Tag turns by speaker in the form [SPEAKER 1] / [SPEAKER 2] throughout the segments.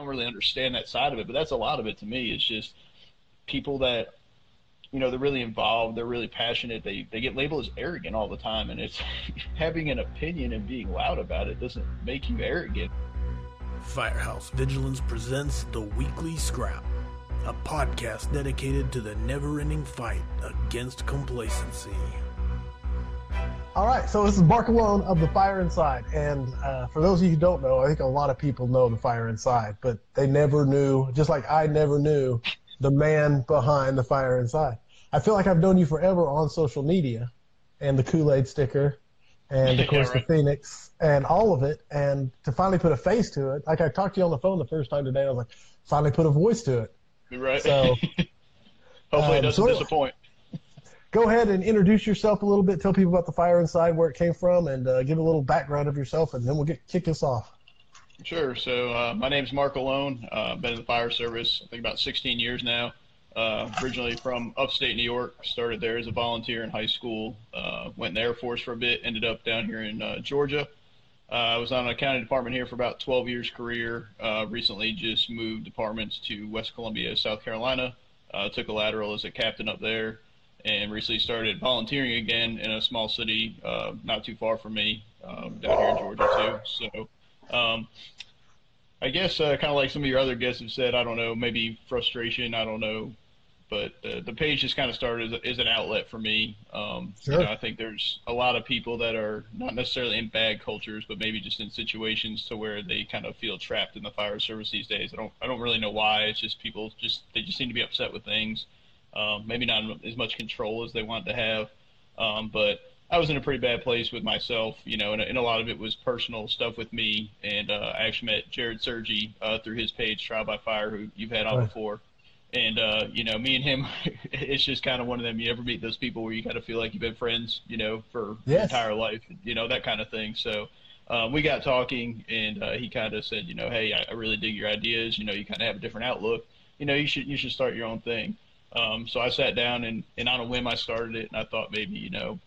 [SPEAKER 1] don't really understand that side of it, but that's a lot of it to me. It's just people that you know they're really involved, they're really passionate. They they get labeled as arrogant all the time, and it's having an opinion and being loud about it doesn't make you arrogant.
[SPEAKER 2] Firehouse Vigilance presents the Weekly Scrap, a podcast dedicated to the never-ending fight against complacency.
[SPEAKER 3] All right, so this is Marc Aloan of the Fire Inside, and uh, for those of you who don't know, I think a lot of people know the Fire Inside, but they never knew, just like I never knew, the man behind the Fire Inside. I feel like I've known you forever on social media, and the Kool Aid sticker, and of course yeah, right. the Phoenix, and all of it, and to finally put a face to it. Like I talked to you on the phone the first time today, I was like, finally put a voice to it.
[SPEAKER 1] Right. So hopefully um, it doesn't so disappoint
[SPEAKER 3] go ahead and introduce yourself a little bit. Tell people about the fire inside, where it came from, and uh, give a little background of yourself, and then we'll get kick this off.
[SPEAKER 1] Sure. So uh, my name's Marc Aloan. Uh, been in the fire service I think about 16 years now. Uh, originally from upstate New York. Started there as a volunteer in high school. Uh, went in the Air Force for a bit. Ended up down here in uh, Georgia. Uh, I was on a county department here for about 12 years career. Recently just moved departments to West Columbia, South Carolina. Took a lateral as a captain up there and recently started volunteering again in a small city uh, not too far from me um, down here in Georgia too. So um, I guess uh, kind of like some of your other guests have said, I don't know, maybe frustration, I don't know, but uh, the page just kind of started as, as an outlet for me. Um, sure. You know, I think there's a lot of people that are not necessarily in bad cultures, but maybe just in situations to where they kind of feel trapped in the fire service these days. I don't, I don't really know why. It's just people just they just seem to be upset with things um, maybe not as much control as they want to have. Um, but I was in a pretty bad place with myself, you know, and, and a lot of it was personal stuff with me. And uh, I actually met Jared Sergi uh, through his page, Trial by Fire, who you've had on right. before. And uh, you know, me and him, it's just kind of one of them. You ever meet those people where you kind of feel like you've been friends, you know, for yes. your entire life, you know, that kind of thing. So um, we got talking, and uh, he kind of said, you know, hey, I, I really dig your ideas. You know, you kind of have a different outlook. You know, you should you should start your own thing. Um, so I sat down and, and on a whim I started it, and I thought maybe you know,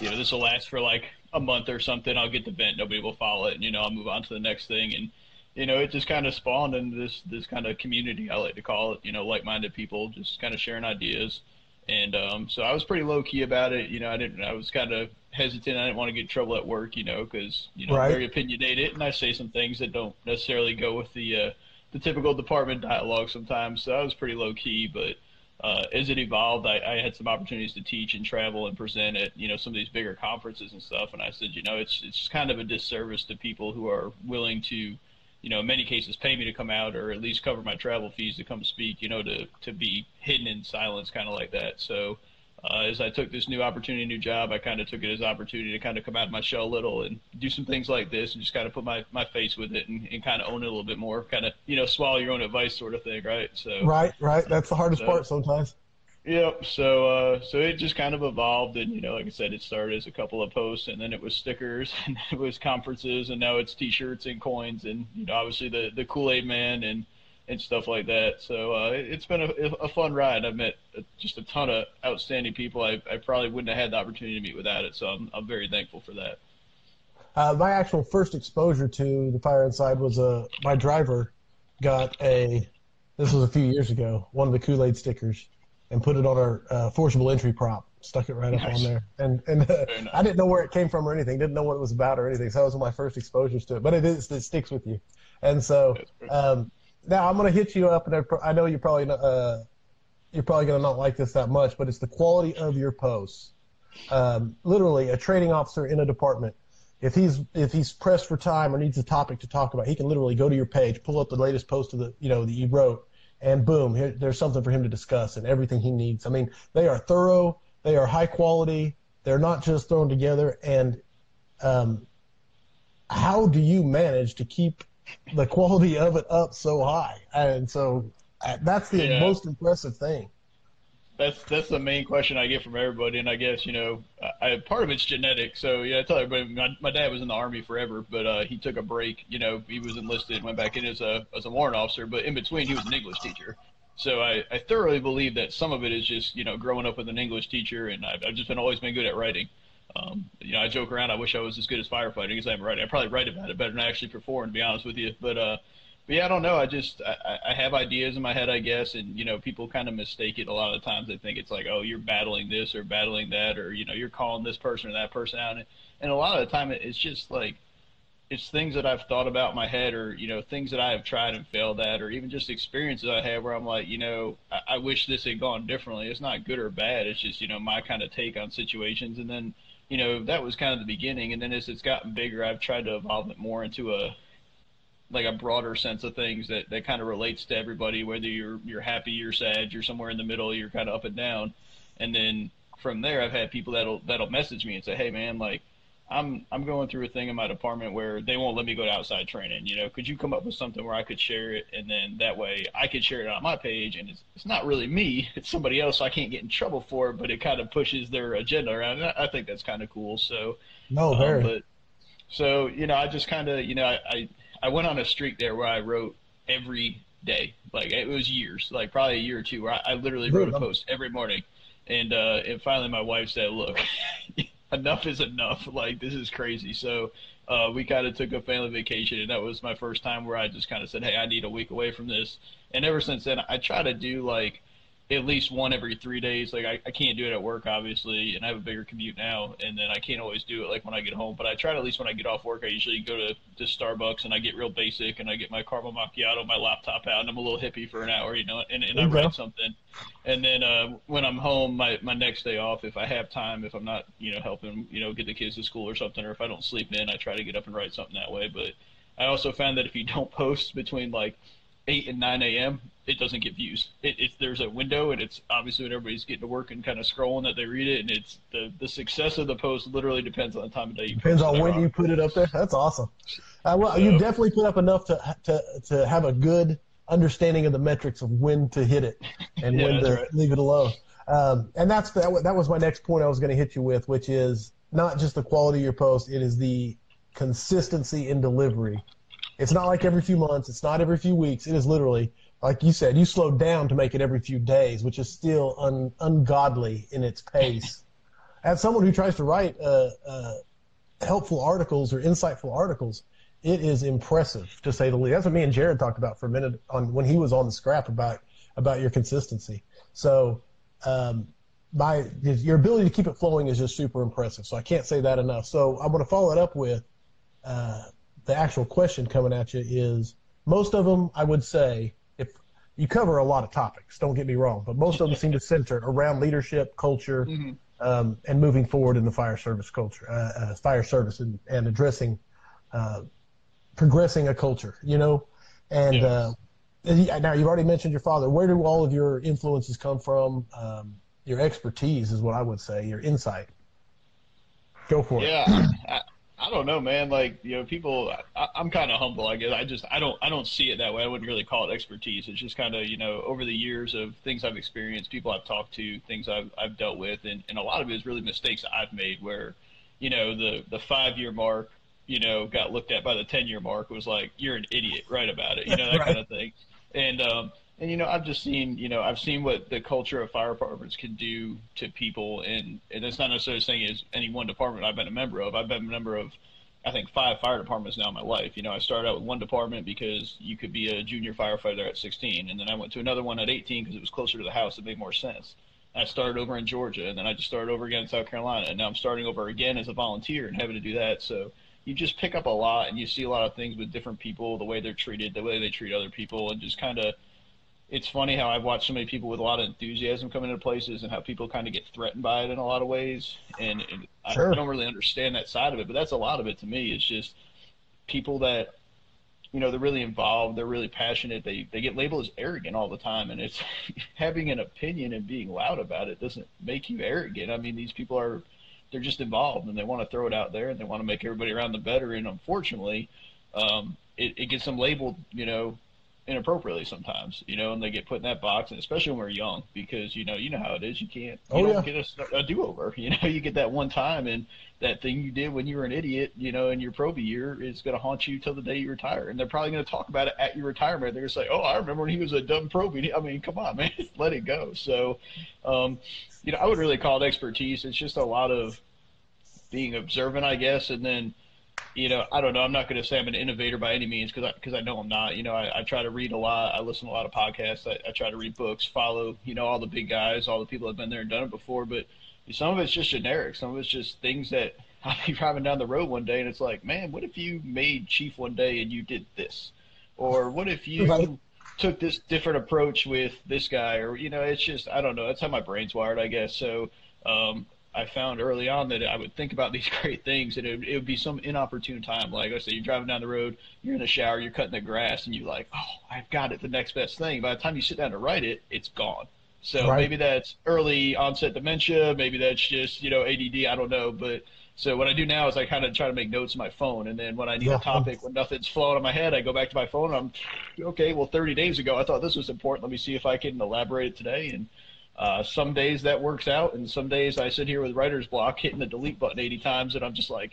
[SPEAKER 1] you know this will last for like a month or something. I'll get the vent, nobody will follow it, and you know I'll move on to the next thing. And you know it just kind of spawned into this this kind of community I like to call it. You know, like-minded people just kind of sharing ideas. And um, so I was pretty low key about it. You know, I didn't. I was kind of hesitant. I didn't want to get in trouble at work. You know, because you know right. I'm very opinionated, and I say some things that don't necessarily go with the uh, the typical department dialogue sometimes. So I was pretty low key, but uh, as it evolved, I, I, had some opportunities to teach and travel and present at you know some of these bigger conferences and stuff. And I said, you know, it's it's kind of a disservice to people who are willing to, you know, in many cases pay me to come out or at least cover my travel fees to come speak. You know, to to be hidden in silence, kind of like that. So uh, as I took this new opportunity, new job, I kind of took it as opportunity to kind of come out of my shell a little and do some things like this and just kind of put my, my face with it and, and kind of own it a little bit more, kind of, you know, swallow your own advice sort of thing, right? So
[SPEAKER 3] Right, right. That's the hardest so, part sometimes.
[SPEAKER 1] Yep. So, uh, so it just kind of evolved, and you know, like I said, it started as a couple of posts, and then it was stickers, and it was conferences, and now it's T-shirts and coins, and you know, obviously the the Kool Aid Man and and stuff like that. So uh, it's been a, a fun ride. I've met just a ton of outstanding people. I, I probably wouldn't have had the opportunity to meet without it. So I'm, I'm very thankful for that.
[SPEAKER 3] Uh, my actual first exposure to the Fire Inside was a uh, my driver got a this was a few years ago one of the Kool Aid stickers and put it on our uh, forcible entry prop. Stuck it right nice. up on there, and and uh. I didn't know where it came from or anything. Didn't know what it was about or anything. So that was one of my first exposures to it. But it is it sticks with you, and so um, now I'm going to hit you up, and I know you're probably uh, you're probably going to not like this that much, but it's the quality of your posts. Um, literally, a training officer in a department, if he's if he's pressed for time or needs a topic to talk about, he can literally go to your page, pull up the latest post of the you know that you wrote, and boom, here, there's something for him to discuss and everything he needs. I mean, they are thorough, they are high quality, they're not just thrown together. And um, how do you manage to keep the quality of it up so high. And so uh, that's the yeah. most impressive thing.
[SPEAKER 1] That's that's the main question I get from everybody, and I guess you know, I, part of it's genetic. So yeah, I tell everybody, my, my dad was in the army forever, but uh, he took a break. You know, he was enlisted, went back in as a as a warrant officer, but in between, he was an English teacher. So I, I thoroughly believe that some of it is just you know growing up with an English teacher, and I've, I've just been always been good at writing. Um, you know, I joke around. I wish I was as good as firefighting as I'm writing. I probably write about it better than I actually perform, to be honest with you. But uh, but yeah, I don't know. I just I, I have ideas in my head, I guess, and you know, people kind of mistake it a lot of times. They think it's like, oh, you're battling this or battling that, or you know, you're calling this person or that person out, and, and a lot of the time it's just like it's things that I've thought about in my head, or you know, things that I have tried and failed at, or even just experiences I had where I'm like, you know, I, I wish this had gone differently. It's not good or bad. It's just you know my kind of take on situations, and then you know that was kind of the beginning, and then as it's gotten bigger, I've tried to evolve it more into a like a broader sense of things that, that kind of relates to everybody, whether you're you're happy, you're sad, you're somewhere in the middle, you're kind of up and down, and then from there, I've had people that'll that'll message me and say, hey man, like I'm I'm going through a thing in my department where they won't let me go to outside training. You know, could you come up with something where I could share it, and then that way I could share it on my page, and it's it's not really me, it's somebody else, so I can't get in trouble for it, but it kind of pushes their agenda around. And I think that's kind of cool. So
[SPEAKER 3] no, very. Um, but
[SPEAKER 1] so you know, I just kind of you know I, I I went on a streak there where I wrote every day, like it was years, like probably a year or two, where I, I literally wrote a post every morning, and uh, and finally my wife said, look. enough is enough. Like this is crazy. So uh, we kind of took a family vacation, and that was my first time where I just kind of said, "Hey, I need a week away from this." And ever since then, I try to do like at least one every three days. Like I, I can't do it at work, obviously, and I have a bigger commute now, and then I can't always do it like when I get home. But I try to at least when I get off work, I usually go to, to Starbucks and I get real basic and I get my caramel macchiato, my laptop out, and I'm a little hippie for an hour, you know, and, and I write something. And then uh, when I'm home, my my next day off, if I have time, if I'm not, you know, helping, you know, get the kids to school or something, or if I don't sleep in, I try to get up and write something that way. But I also found that if you don't post between like 8 and 9 a.m., it doesn't get views. It, it, there's a window, and it's obviously when everybody's getting to work and kind of scrolling that they read it, and it's the the success of the post literally depends on the time of day. You
[SPEAKER 3] depends on when on. you put it up there. That's awesome. Uh, well, so, you definitely put up enough to to to have a good understanding of the metrics of when to hit it and yeah, when to right. leave it alone. Um, and that's that. That was my next point I was going to hit you with, which is not just the quality of your post; it is the consistency in delivery it's not like every few months. It's not every few weeks. It is literally, like you said, you slowed down to make it every few days, which is still un, ungodly in its pace. As someone who tries to write uh, uh, helpful articles or insightful articles, it is impressive to say the least. That's what me and Jared talked about for a minute on when he was on the scrap about about your consistency. So, um, my your ability to keep it flowing is just super impressive. So I can't say that enough. So I'm going to follow it up with. Uh, the actual question coming at you is most of them, I would say, if you cover a lot of topics, don't get me wrong, but most of them seem to center around leadership, culture, mm-hmm. um, and moving forward in the fire service culture, uh, uh, fire service, and, and addressing, uh, progressing a culture, you know, and. Uh, now you've already mentioned your father. Where do all of your influences come from? Um, your expertise is what I would say. Your insight. Go for
[SPEAKER 1] yeah,
[SPEAKER 3] it.
[SPEAKER 1] Yeah, I don't know, man. Like you know, people. I, I'm kind of humble, I guess. I just I don't I don't see it that way. I wouldn't really call it expertise. It's just kind of you know over the years of things I've experienced, people I've talked to, things I've I've dealt with, and and a lot of it is really mistakes I've made where, you know, the the five year mark, you know, got looked at by the ten year mark was like you're an idiot, right about it, you know that right. kind of thing, and um and you know I've just seen you know I've seen what the culture of fire departments can do to people, and and it's not necessarily saying as any one department I've been a member of. I've been a member of I think five fire departments now in my life. You know, I started out with one department because you could be a junior firefighter at 16, and then I went to another one at 18 because it was closer to the house. It made more sense. I started over in Georgia, and then I just started over again in South Carolina, and now I'm starting over again as a volunteer and having to do that. So you just pick up a lot, and you see a lot of things with different people, the way they're treated, the way they treat other people, and just kind of – it's funny how I've watched so many people with a lot of enthusiasm come into places and how people kind of get threatened by it in a lot of ways. And, and sure. I, I don't really understand that side of it, but that's a lot of it to me. It's just people that, you know, they're really involved, they're really passionate. They they get labeled as arrogant all the time, and it's having an opinion and being loud about it doesn't make you arrogant. I mean, these people are they're just involved and they want to throw it out there and they want to make everybody around them better. And unfortunately, um, it, it gets them labeled, you know, inappropriately sometimes, you know, and they get put in that box, and especially when we're young, because you know, you know how it is. You can't, you oh, don't yeah. get a, a do-over. You know, you get that one time, and that thing you did when you were an idiot, you know, in your proby year is going to haunt you till the day you retire, and they're probably going to talk about it at your retirement. They're going to say, "Oh, I remember when he was a dumb proby." I mean, come on, man, let it go. So, um, you know, I would really call it expertise. It's just a lot of being observant, I guess, and then you know, I don't know. I'm not going to say I'm an innovator by any means because I, cause I know I'm not. You know, I, I try to read a lot. I listen to a lot of podcasts. I, I try to read books, follow, you know, all the big guys, all the people that have been there and done it before. But some of it's just generic. Some of it's just things that I'll be driving down the road one day and it's like, man, what if you made chief one day and you did this? Or what if you right. took this different approach with this guy? Or, you know, it's just, I don't know. That's how my brain's wired, I guess. So, um, I found early on that I would think about these great things, and it would, it would be some inopportune time. Like I said, you're driving down the road, you're in the shower, you're cutting the grass, and you're like, "Oh, I've got it, the next best thing." By the time you sit down to write it, it's gone. So right. maybe that's early onset dementia, maybe that's just you know ADD. I don't know, but so what I do now is I kind of try to make notes on my phone, and then when I need yeah. a topic, when nothing's flowing in my head, I go back to my phone. And I'm okay. Well, 30 days ago, I thought this was important. Let me see if I can elaborate it today, and uh, some days that works out, and some days I sit here with writer's block, hitting the delete button 80 times, and I'm just like,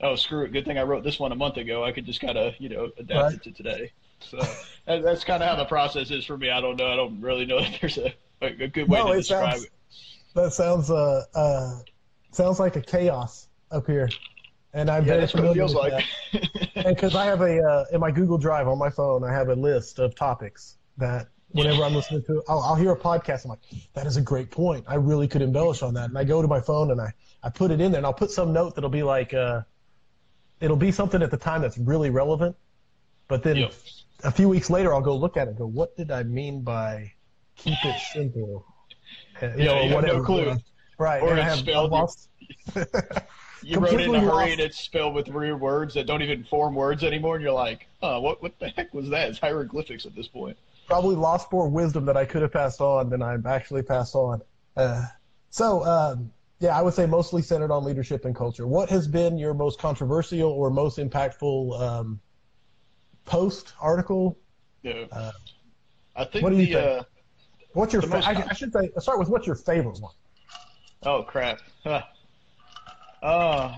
[SPEAKER 1] oh, screw it. Good thing I wrote this one a month ago. I could just kind of, you know, adapt right. it to today. So that's kind of how the process is for me. I don't know. I don't really know if there's a, a good way no, to it describe
[SPEAKER 3] sounds, it. That sounds uh, uh, sounds like a chaos up here, and I'm yeah, very familiar with like. that. and because I have a uh, in my Google Drive on my phone, I have a list of topics that whenever I'm listening to, I'll, I'll hear a podcast. I'm like, that is a great point. I really could embellish on that. And I go to my phone and I, I put it in there and I'll put some note that'll be like, uh, it'll be something at the time that's really relevant. But then yep. a few weeks later, I'll go look at it and go, what did I mean by keep it simple?
[SPEAKER 1] Uh, you yeah, know, you whatever. no clue.
[SPEAKER 3] Right. Or and I have, spelled,
[SPEAKER 1] lost, you wrote it in a hurry lost. and it's spelled with weird words that don't even form words anymore. And you're like, oh, what, what the heck was that? It's hieroglyphics at this point
[SPEAKER 3] probably lost more wisdom that I could have passed on than I've actually passed on. Uh, so, um, yeah, I would say mostly centered on leadership and culture. What has been your most controversial or most impactful um, post article?
[SPEAKER 1] Yeah, uh, I think. What do you think? Uh,
[SPEAKER 3] what's your? Fa- I, I, should say. I'll start with what's your favorite one.
[SPEAKER 1] Oh crap! uh,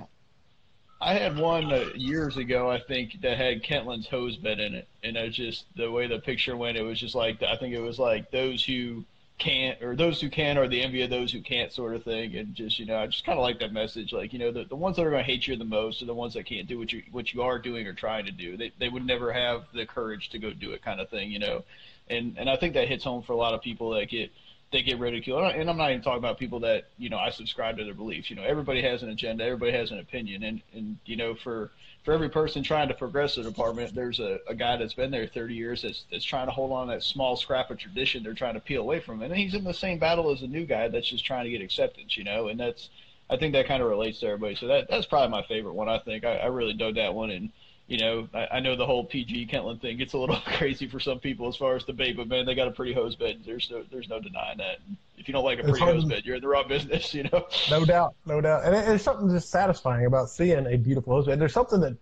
[SPEAKER 1] I had one uh, years ago, I think, that had Kentland's hose bed in it, and it just the way the picture went. It was just like I think it was like those who can't or those who can are the envy of those who can't sort of thing and just you know I just kind of like that message like you know the, the ones that are going to hate you the most are the ones that can't do what you what you are doing or trying to do they they would never have the courage to go do it kind of thing you know and and I think that hits home for a lot of people that get they get ridiculed. And I'm not even talking about people that you know I subscribe to their beliefs. You know, everybody has an agenda, everybody has an opinion, and and you know for for every person trying to progress the department, there's a, a guy that's been there 30 years that's that's trying to hold on to that small scrap of tradition they're trying to peel away from, and he's in the same battle as the new guy that's just trying to get acceptance. You know, and that's I think that kind of relates to everybody. So that that's probably my favorite one. I think I, I really dug that one and you know, I, I, know the whole PG Kentland thing gets a little crazy for some people as far as debate, but man, they got a pretty hose bed. There's no, there's no denying that. If you don't like a pretty hose bed, you're in the wrong business, you know.
[SPEAKER 3] No doubt, no doubt. And there's something just satisfying about seeing a beautiful hose bed. There's something that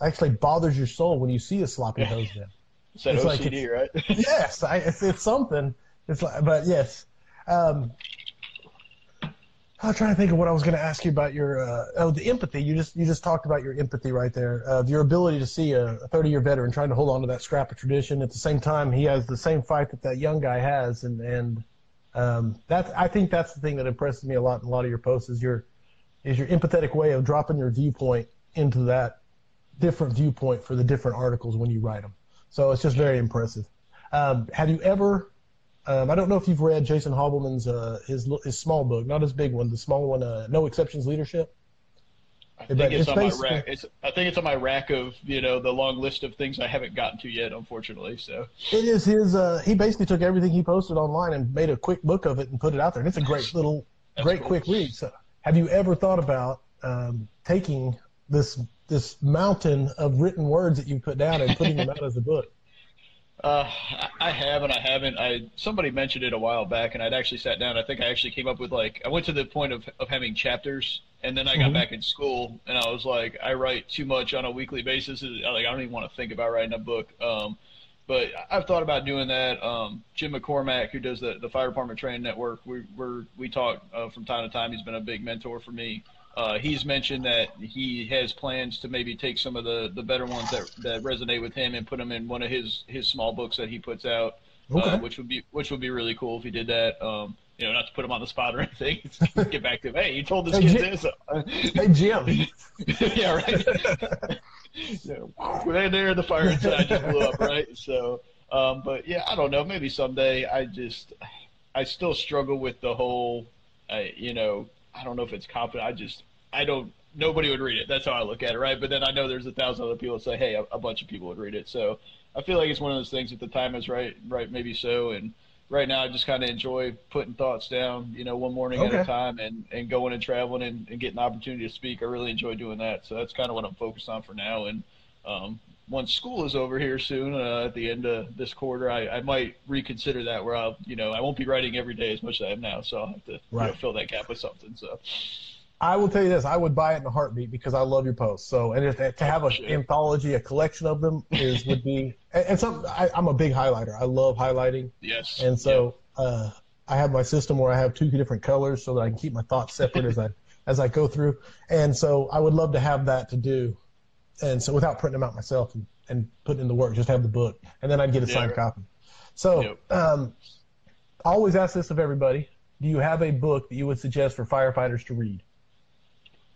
[SPEAKER 3] actually bothers your soul when you see a sloppy hose bed.
[SPEAKER 1] It's that it's OCD, like it's, right?
[SPEAKER 3] yes, I, it's, it's something. It's like, but yes. Um, I'm trying to think of what I was going to ask you about your uh, oh the empathy. You just you just talked about your empathy right there, uh, your ability to see a 30 year veteran trying to hold on to that scrap of tradition. At the same time, he has the same fight that that young guy has, and and um, that's I think that's the thing that impresses me a lot in a lot of your posts is your is your empathetic way of dropping your viewpoint into that different viewpoint for the different articles when you write them. So it's just very impressive. Um, have you ever um, I don't know if you've read Jason Hoevelmann's uh, his his small book, not his big one, the small one, uh, No Exceptions Leadership.
[SPEAKER 1] I think it's, it's, on my rack. It's, I think it's on my rack of you know the long list of things I haven't gotten to yet, unfortunately. So
[SPEAKER 3] it is his. Uh, he basically took everything he posted online and made a quick book of it and put it out there, and it's a great little, great cool. quick read. So, have you ever thought about um, taking this this mountain of written words that you put down and putting them out as a book?
[SPEAKER 1] Uh, I have and I haven't. I somebody mentioned it a while back, and I'd actually sat down. I think I actually came up with like I went to the point of of having chapters, and then I got mm-hmm. back in school, and I was like, I write too much on a weekly basis. Like I don't even want to think about writing a book. Um, but I've thought about doing that. Um, Jim McCormack, who does the the Fire Department Training Network, we we we talk uh, from time to time. He's been a big mentor for me. Uh, he's mentioned that he has plans to maybe take some of the, the better ones that, that resonate with him and put them in one of his, his small books that he puts out, uh, okay. uh, which would be which would be really cool if he did that. Um, you know, not to put him on the spot or anything. get back to him. Hey, you told this
[SPEAKER 3] Hey,
[SPEAKER 1] kid
[SPEAKER 3] Jim-
[SPEAKER 1] this. Uh,
[SPEAKER 3] Hey Jim,
[SPEAKER 1] yeah, right. yeah, there, there, the fire inside just blew up, right? So, um, but yeah, I don't know. Maybe someday. I just, I still struggle with the whole, I, you know, I don't know if it's confident. I just, I don't. Nobody would read it. That's how I look at it, right? But then I know there's a thousand other people that say, hey, a, a bunch of people would read it. So I feel like it's one of those things. If the time is right, right, maybe so. And right now, I just kind of enjoy putting thoughts down, you know, one morning at a time, and and going and traveling and, and getting the opportunity to speak. I really enjoy doing that. So that's kind of what I'm focused on for now. And um, once school is over here soon, uh, at the end of this quarter, I, I might reconsider that. Where I'll, you know, I won't be writing every day as much as I am now, so I'll have to you know, fill that gap with something. So
[SPEAKER 3] I will tell you this: I would buy it in a heartbeat because I love your posts. So, and if, to have an
[SPEAKER 1] Sure.
[SPEAKER 3] anthology, a collection of them is would be, and, and some. I, I'm a big highlighter. I love highlighting,
[SPEAKER 1] yes,
[SPEAKER 3] and so uh, I have my system where I have two different colors so that I can keep my thoughts separate as I as I go through. And so I would love to have that to do, and so without printing them out myself and, and putting in the work, just have the book, and then I'd get a
[SPEAKER 1] Yeah,
[SPEAKER 3] signed
[SPEAKER 1] right.
[SPEAKER 3] copy. So
[SPEAKER 1] Yep.
[SPEAKER 3] um, I always ask this of everybody: Do you have a book that you would suggest for firefighters to read?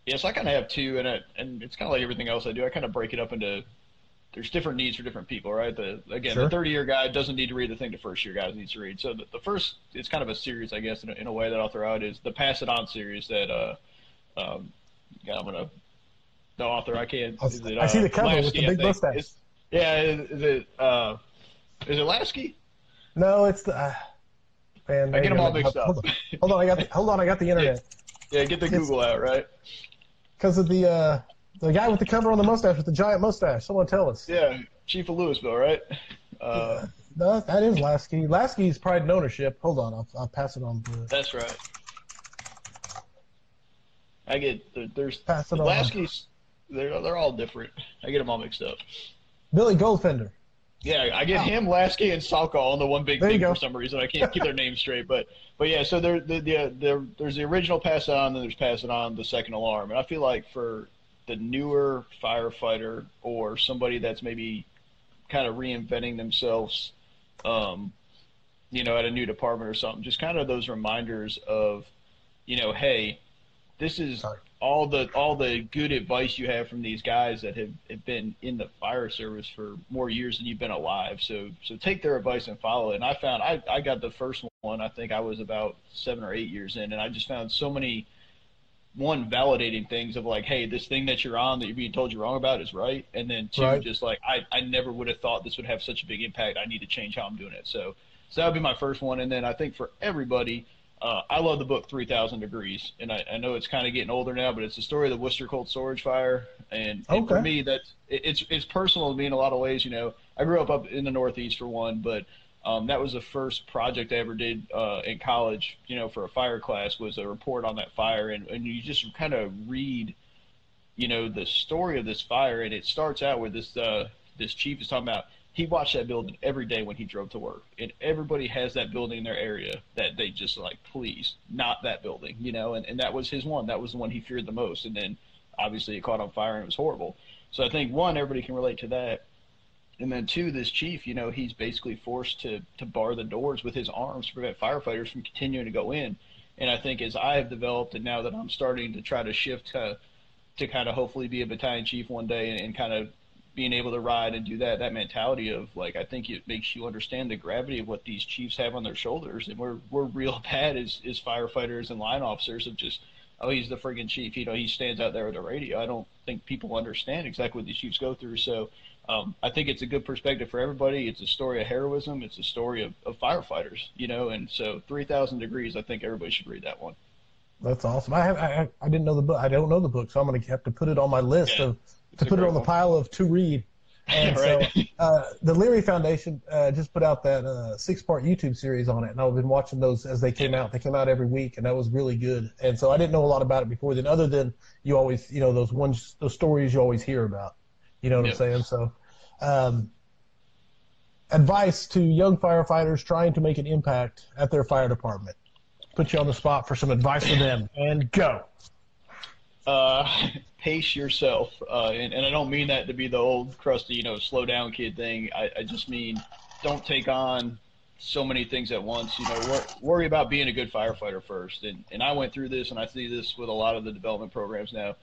[SPEAKER 1] Yes, I kind of have two, and it, and it's kind of like everything else I do. I kind of break it up into there's different needs for different people, right? The again,
[SPEAKER 3] Sure.
[SPEAKER 1] the 30 year guy doesn't need to read the thing the first year guy needs to read. So the, the first, it's kind of a series, I guess, in a, in a way that I'll throw out is the Pass It On series that uh, um, yeah, I'm gonna the author I can't.
[SPEAKER 3] I
[SPEAKER 1] it,
[SPEAKER 3] I see
[SPEAKER 1] uh,
[SPEAKER 3] the cover with the big mustache.
[SPEAKER 1] Yeah, is, is it uh, is it Lasky?
[SPEAKER 3] No, it's the. Uh, man,
[SPEAKER 1] I get them all mixed up.
[SPEAKER 3] Hold on, hold on, I got the, hold on, I got the internet
[SPEAKER 1] Yeah, get the
[SPEAKER 3] It's-
[SPEAKER 1] Google out, right?
[SPEAKER 3] because of the uh, the guy with the cover on the mustache with the giant mustache. Someone tell us.
[SPEAKER 1] Yeah, Chief of Lewisville, right? Uh,
[SPEAKER 3] No, that is Lasky. Lasky's pride and ownership. Hold on, I'll, I'll pass it on. To,
[SPEAKER 1] That's right. I get there- there's
[SPEAKER 3] Pass it.
[SPEAKER 1] Lasky's. They're they're all different. I get them all mixed up.
[SPEAKER 3] Billy Goldfeder.
[SPEAKER 1] Yeah, I get him, Lasky, and Salka in the one big
[SPEAKER 3] There
[SPEAKER 1] thing for some reason. I can't keep their names straight, but but yeah. So there the, the, the there's the original Pass It On, then there's Pass It On, the second alarm, and I feel like for the newer firefighter or somebody that's maybe kind of reinventing themselves, um, you know, at a new department or something, just kind of those reminders of, you know, hey, this is. All the all the good advice you have from these guys that have, have been in the fire service for more years than you've been alive. So so take their advice and follow it. And I found I, I got the first one, I think I was about seven or eight years in, and I just found so many one validating things of like, hey, this thing that you're on that you're being told you're wrong about is right, and then two,
[SPEAKER 3] Right.
[SPEAKER 1] just like I, I never would have thought this would have such a big impact. I need to change how I'm doing it. So so that would be my first one, and then I think for everybody, uh, I love the book 3,000 Degrees, and I, I know it's kind of getting older now, but it's the story of the Worcester Cold Storage Fire, and, and for me, that's it, it's it's personal to me in a lot of ways. You know, I grew up up in the Northeast for one, but um, that was the first project I ever did uh, in college. You know, for a fire class was a report on that fire, and, and you just kind of read, you know, the story of this fire, and it starts out with this uh, this chief is talking about he watched that building every day when he drove to work, and everybody has that building in their area that they just like, please, not that building, you know, and and that was his one. That was the one he feared the most, and then obviously it caught on fire and it was horrible. So I think one, everybody can relate to that. And then two, this chief, you know, he's basically forced to to bar the doors with his arms to prevent firefighters from continuing to go in. And I think as I have developed, and now that I'm starting to try to shift to to kind of hopefully be a battalion chief one day, and, and kind of being able to ride and do that, that mentality of like, I think it makes you understand the gravity of what these chiefs have on their shoulders, and we're we're real bad as as firefighters and line officers of just. Oh, he's the friggin' chief. You know, he stands out there with the radio. I don't think people understand exactly what these chiefs go through. So, um, I think it's a good perspective for everybody. It's a story of heroism. It's a story of, of firefighters, you know, and so 3,000 Degrees, I think everybody should read that one.
[SPEAKER 3] That's awesome. I have I, I didn't know the book. I don't know the book, so I'm going to have to put it on my list
[SPEAKER 1] Yeah,
[SPEAKER 3] of to put it on the pile of to read. And
[SPEAKER 1] Right.
[SPEAKER 3] so uh, the Leary Foundation uh, just put out that uh, six-part YouTube series on it, and I've been watching those as they came out. They came out every week, and that was really good. And so I didn't know a lot about it before then, other than you always, you know, those ones, those stories you always hear about. You know what
[SPEAKER 1] Yeah.
[SPEAKER 3] I'm saying? So, um, advice to young firefighters trying to make an impact at their fire department. Put you on the spot for some advice for them, and go.
[SPEAKER 1] Uh, pace yourself. Uh, and, and I don't mean that to be the old crusty, you know, slow down kid thing. I, I just mean don't take on so many things at once. You know, wor- worry about being a good firefighter first. And and I went through this, and I see this with a lot of the development programs now.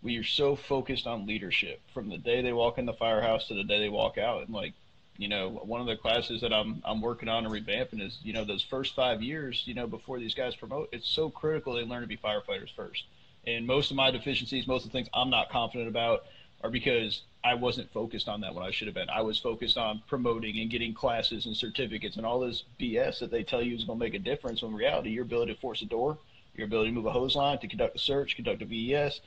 [SPEAKER 1] We are so focused on leadership from the day they walk in the firehouse to the day they walk out, and like you know, one of the classes that I'm I'm working on and revamping is, you know, those first five years, you know, before these guys promote, it's so critical they learn to be firefighters first. And most of my deficiencies, most of the things I'm not confident about, are because I wasn't focused on that when I should have been. I was focused on promoting and getting classes and certificates and all this BS that they tell you is going to make a difference. When in reality, your ability to force a door, your ability to move a hose line, to conduct a search, conduct a VES,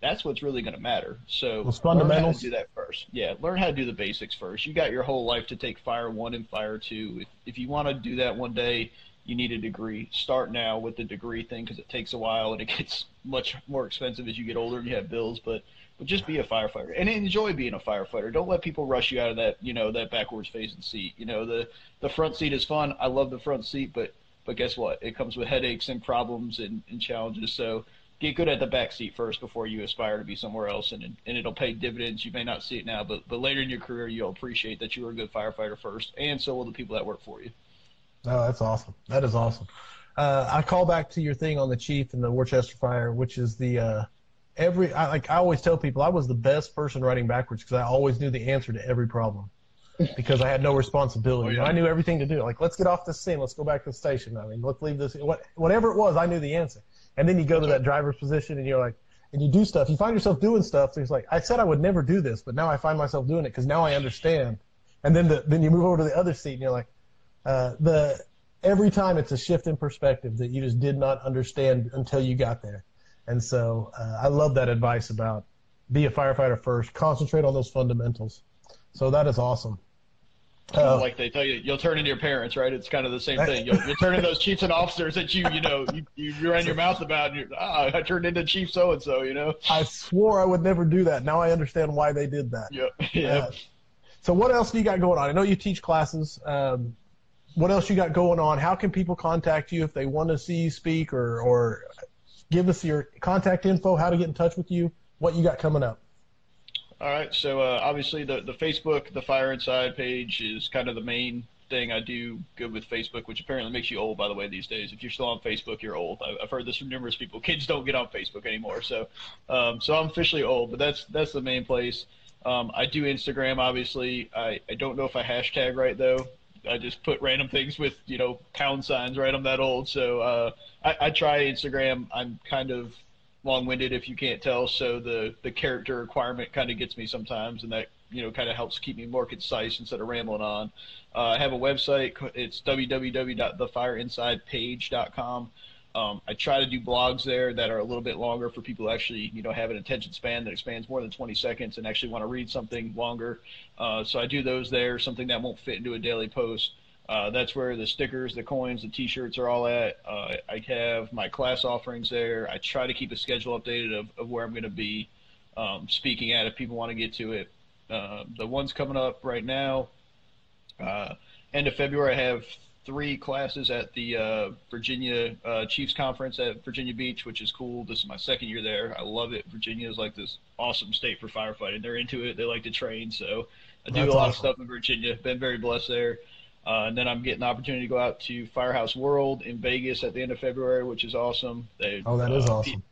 [SPEAKER 1] that's what's really going to matter. So
[SPEAKER 3] Those fundamentals.
[SPEAKER 1] learn how to do that first. Yeah, learn how to do the basics first. You got your whole life to take fire one and fire two. If, if you want to do that one day, you need a degree. Start now with the degree thing because it takes a while and it gets much more expensive as you get older and you have bills. But but just be a firefighter and enjoy being a firefighter. Don't let people rush you out of that you know that backwards facing seat. You know the the front seat is fun. I love the front seat, but but guess what? It comes with headaches and problems and, and challenges. So get good at the back seat first before you aspire to be somewhere else, and and it'll pay dividends. You may not see it now, but but later in your career, you'll appreciate that you were a good firefighter first, and so will the people that work for you.
[SPEAKER 3] Oh, that's awesome. That is awesome. Uh, I call back to your thing on the chief and the Worcester Fire, which is the uh, every. I, like I always tell people, I was the best person writing backwards because I always knew the answer to every problem because I had no responsibility.
[SPEAKER 1] Oh, yeah.
[SPEAKER 3] I knew everything to do. Like, let's get off this scene. Let's go back to the station. I mean, let's leave this. What, whatever it was, I knew the answer. And then you go to that driver's position and you're like, and you do stuff. You find yourself doing stuff. So it's like, I said I would never do this, but now I find myself doing it because now I understand. And then the, then you move over to the other seat and you're like, uh, the every time it's a shift in perspective that you just did not understand until you got there. And so uh, I love that advice about be a firefighter first, concentrate on those fundamentals. So that is awesome. Uh,
[SPEAKER 1] like they tell you, you'll turn into your parents, right? It's kind of the same thing. You'll, you'll turn into those chiefs and officers that you, you know, you, you ran your mouth about, and you're, ah, I turned into Chief so and so, you know.
[SPEAKER 3] I swore I would never do that. Now I understand why they did that.
[SPEAKER 1] Yep. Yeah.
[SPEAKER 3] Uh, so what else do you got going on? I know you teach classes. Um, what else you got going on? How can people contact you if they want to see you speak or, or give us your contact info, how to get in touch with you, what you got coming up?
[SPEAKER 1] All right. So uh, obviously the the Facebook, the Fire Inside page is kind of the main thing I do good with Facebook, which apparently makes you old, by the way, these days. If you're still on Facebook, you're old. I've heard this from numerous people. Kids don't get on Facebook anymore, so um, so I'm officially old. But that's that's the main place. Um, I do Instagram, obviously. I, I don't know if I hashtag right though. I just put random things with you know pound signs. Right, I'm that old, so uh, I, I try Instagram. I'm kind of long-winded if you can't tell so the the character requirement kind of gets me sometimes and that you know kind of helps keep me more concise instead of rambling on uh, i have a website it's www.thefireinsidepage.com um, i try to do blogs there that are a little bit longer for people who actually you know have an attention span that expands more than 20 seconds and actually want to read something longer uh, so i do those there something that won't fit into a daily post uh, that's where the stickers, the coins, the T-shirts are all at. Uh, I have my class offerings there. I try to keep a schedule updated of, of where I'm going to be um, speaking at if people want to get to it. Uh, the ones coming up right now, uh, end of February, I have three classes at the uh, Virginia uh, Chiefs Conference at Virginia Beach, which is cool. This is my second year there. I love it. Virginia is like this awesome state for firefighting. They're into it. They like to train, so I do
[SPEAKER 3] That's
[SPEAKER 1] a lot of stuff in Virginia. Been very blessed there. Uh, and then I'm getting the opportunity to go out to Firehouse World in Vegas at the end of February, which is awesome. They,
[SPEAKER 3] Oh, that is
[SPEAKER 1] uh,
[SPEAKER 3] awesome.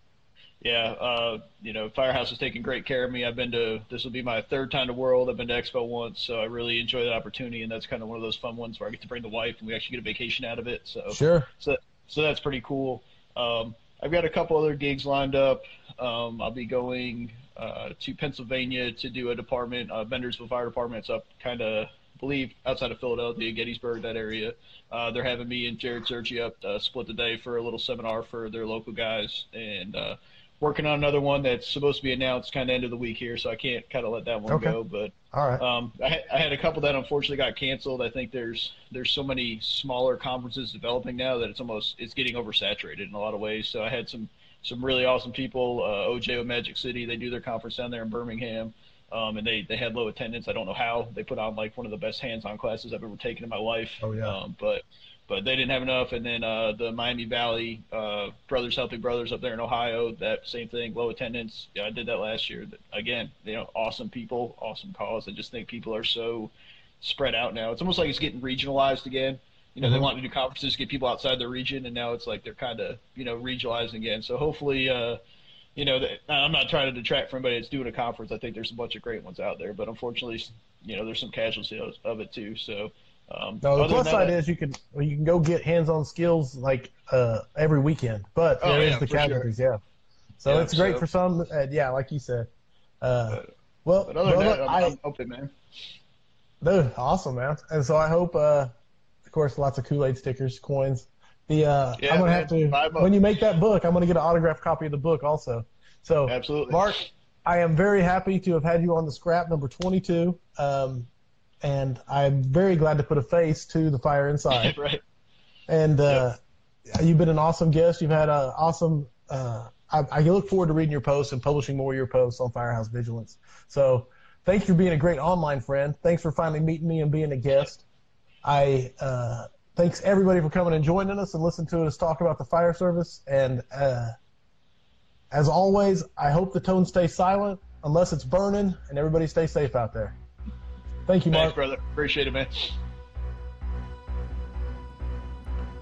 [SPEAKER 1] Yeah, uh, you know, Firehouse has taken great care of me. I've been to this will be my third time to World. I've been to Expo once, so I really enjoy that opportunity, and that's kind of one of those fun ones where I get to bring the wife and we actually get a vacation out of it. So
[SPEAKER 3] Sure.
[SPEAKER 1] so so that's pretty cool. Um, I've got a couple other gigs lined up. Um, I'll be going uh, to Pennsylvania to do a department, uh, Bendersville Fire Department. It's up kind of, believe, outside of Philadelphia, Gettysburg, that area. Uh, they're having me and Jared Sergi up uh, split the day for a little seminar for their local guys, and uh, working on another one that's supposed to be announced kind of end of the week here, so I can't kind of let that one
[SPEAKER 3] Okay.
[SPEAKER 1] go. But
[SPEAKER 3] All right.
[SPEAKER 1] um, I, had- I had a couple that unfortunately got canceled. I think there's there's so many smaller conferences developing now that it's almost it's getting oversaturated in a lot of ways. So I had some some really awesome people. Uh, OJO Magic City, they do their conference down there in Birmingham, um, and they they had low attendance. I don't know how they put on like one of the best hands-on classes I've ever taken in my life.
[SPEAKER 3] Oh, yeah.
[SPEAKER 1] Um, but but they didn't have enough. And then uh, the Miami Valley uh, Brothers Helping Brothers up there in Ohio, that same thing, low attendance. Yeah, I did that last year. Again, you know, awesome people, awesome cause. I just think people are so spread out now. It's almost like it's getting regionalized again. you know, mm-hmm. they want to do conferences to get people outside the region, and now it's like they're kind of, you know, regionalizing again. So hopefully, uh, you know, I'm not trying to detract from anybody that's doing a conference. I think there's a bunch of great ones out there, but unfortunately, you know, there's some casualties of it too. So. Um,
[SPEAKER 3] no, the plus side that, is you can you can go get hands-on skills like uh, every weekend, but oh, there yeah, is the categories, sure. yeah. So yeah, it's great so, for some, uh, yeah, like you said. Uh,
[SPEAKER 1] but, well, but other than that, I'm, I, am open, man.
[SPEAKER 3] Dude, awesome, man. And so I hope, uh, of course, lots of Kool Aid stickers, coins. The uh, yeah, I'm gonna man, have to when you make that book, I'm gonna get an autographed copy of the book also. So
[SPEAKER 1] absolutely,
[SPEAKER 3] Marc, I am very happy to have had you on the scrap number 22, um, and I'm very glad to put a face to the fire inside.
[SPEAKER 1] right.
[SPEAKER 3] And uh, yep. you've been an awesome guest. You've had an awesome. Uh, I, I look forward to reading your posts and publishing more of your posts on Firehouse Vigilance. So thanks for being a great online friend. Thanks for finally meeting me and being a guest. I uh, thanks everybody for coming and joining us and listening to us talk about the fire service. And uh, as always, I hope the tone stays silent unless it's burning, and everybody stay safe out there. Thank you, Marc.
[SPEAKER 1] Thanks, brother. Appreciate it, man.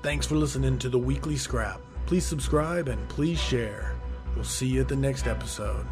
[SPEAKER 2] Thanks for listening to the weekly scrap. Please subscribe and please share. We'll see you at the next episode.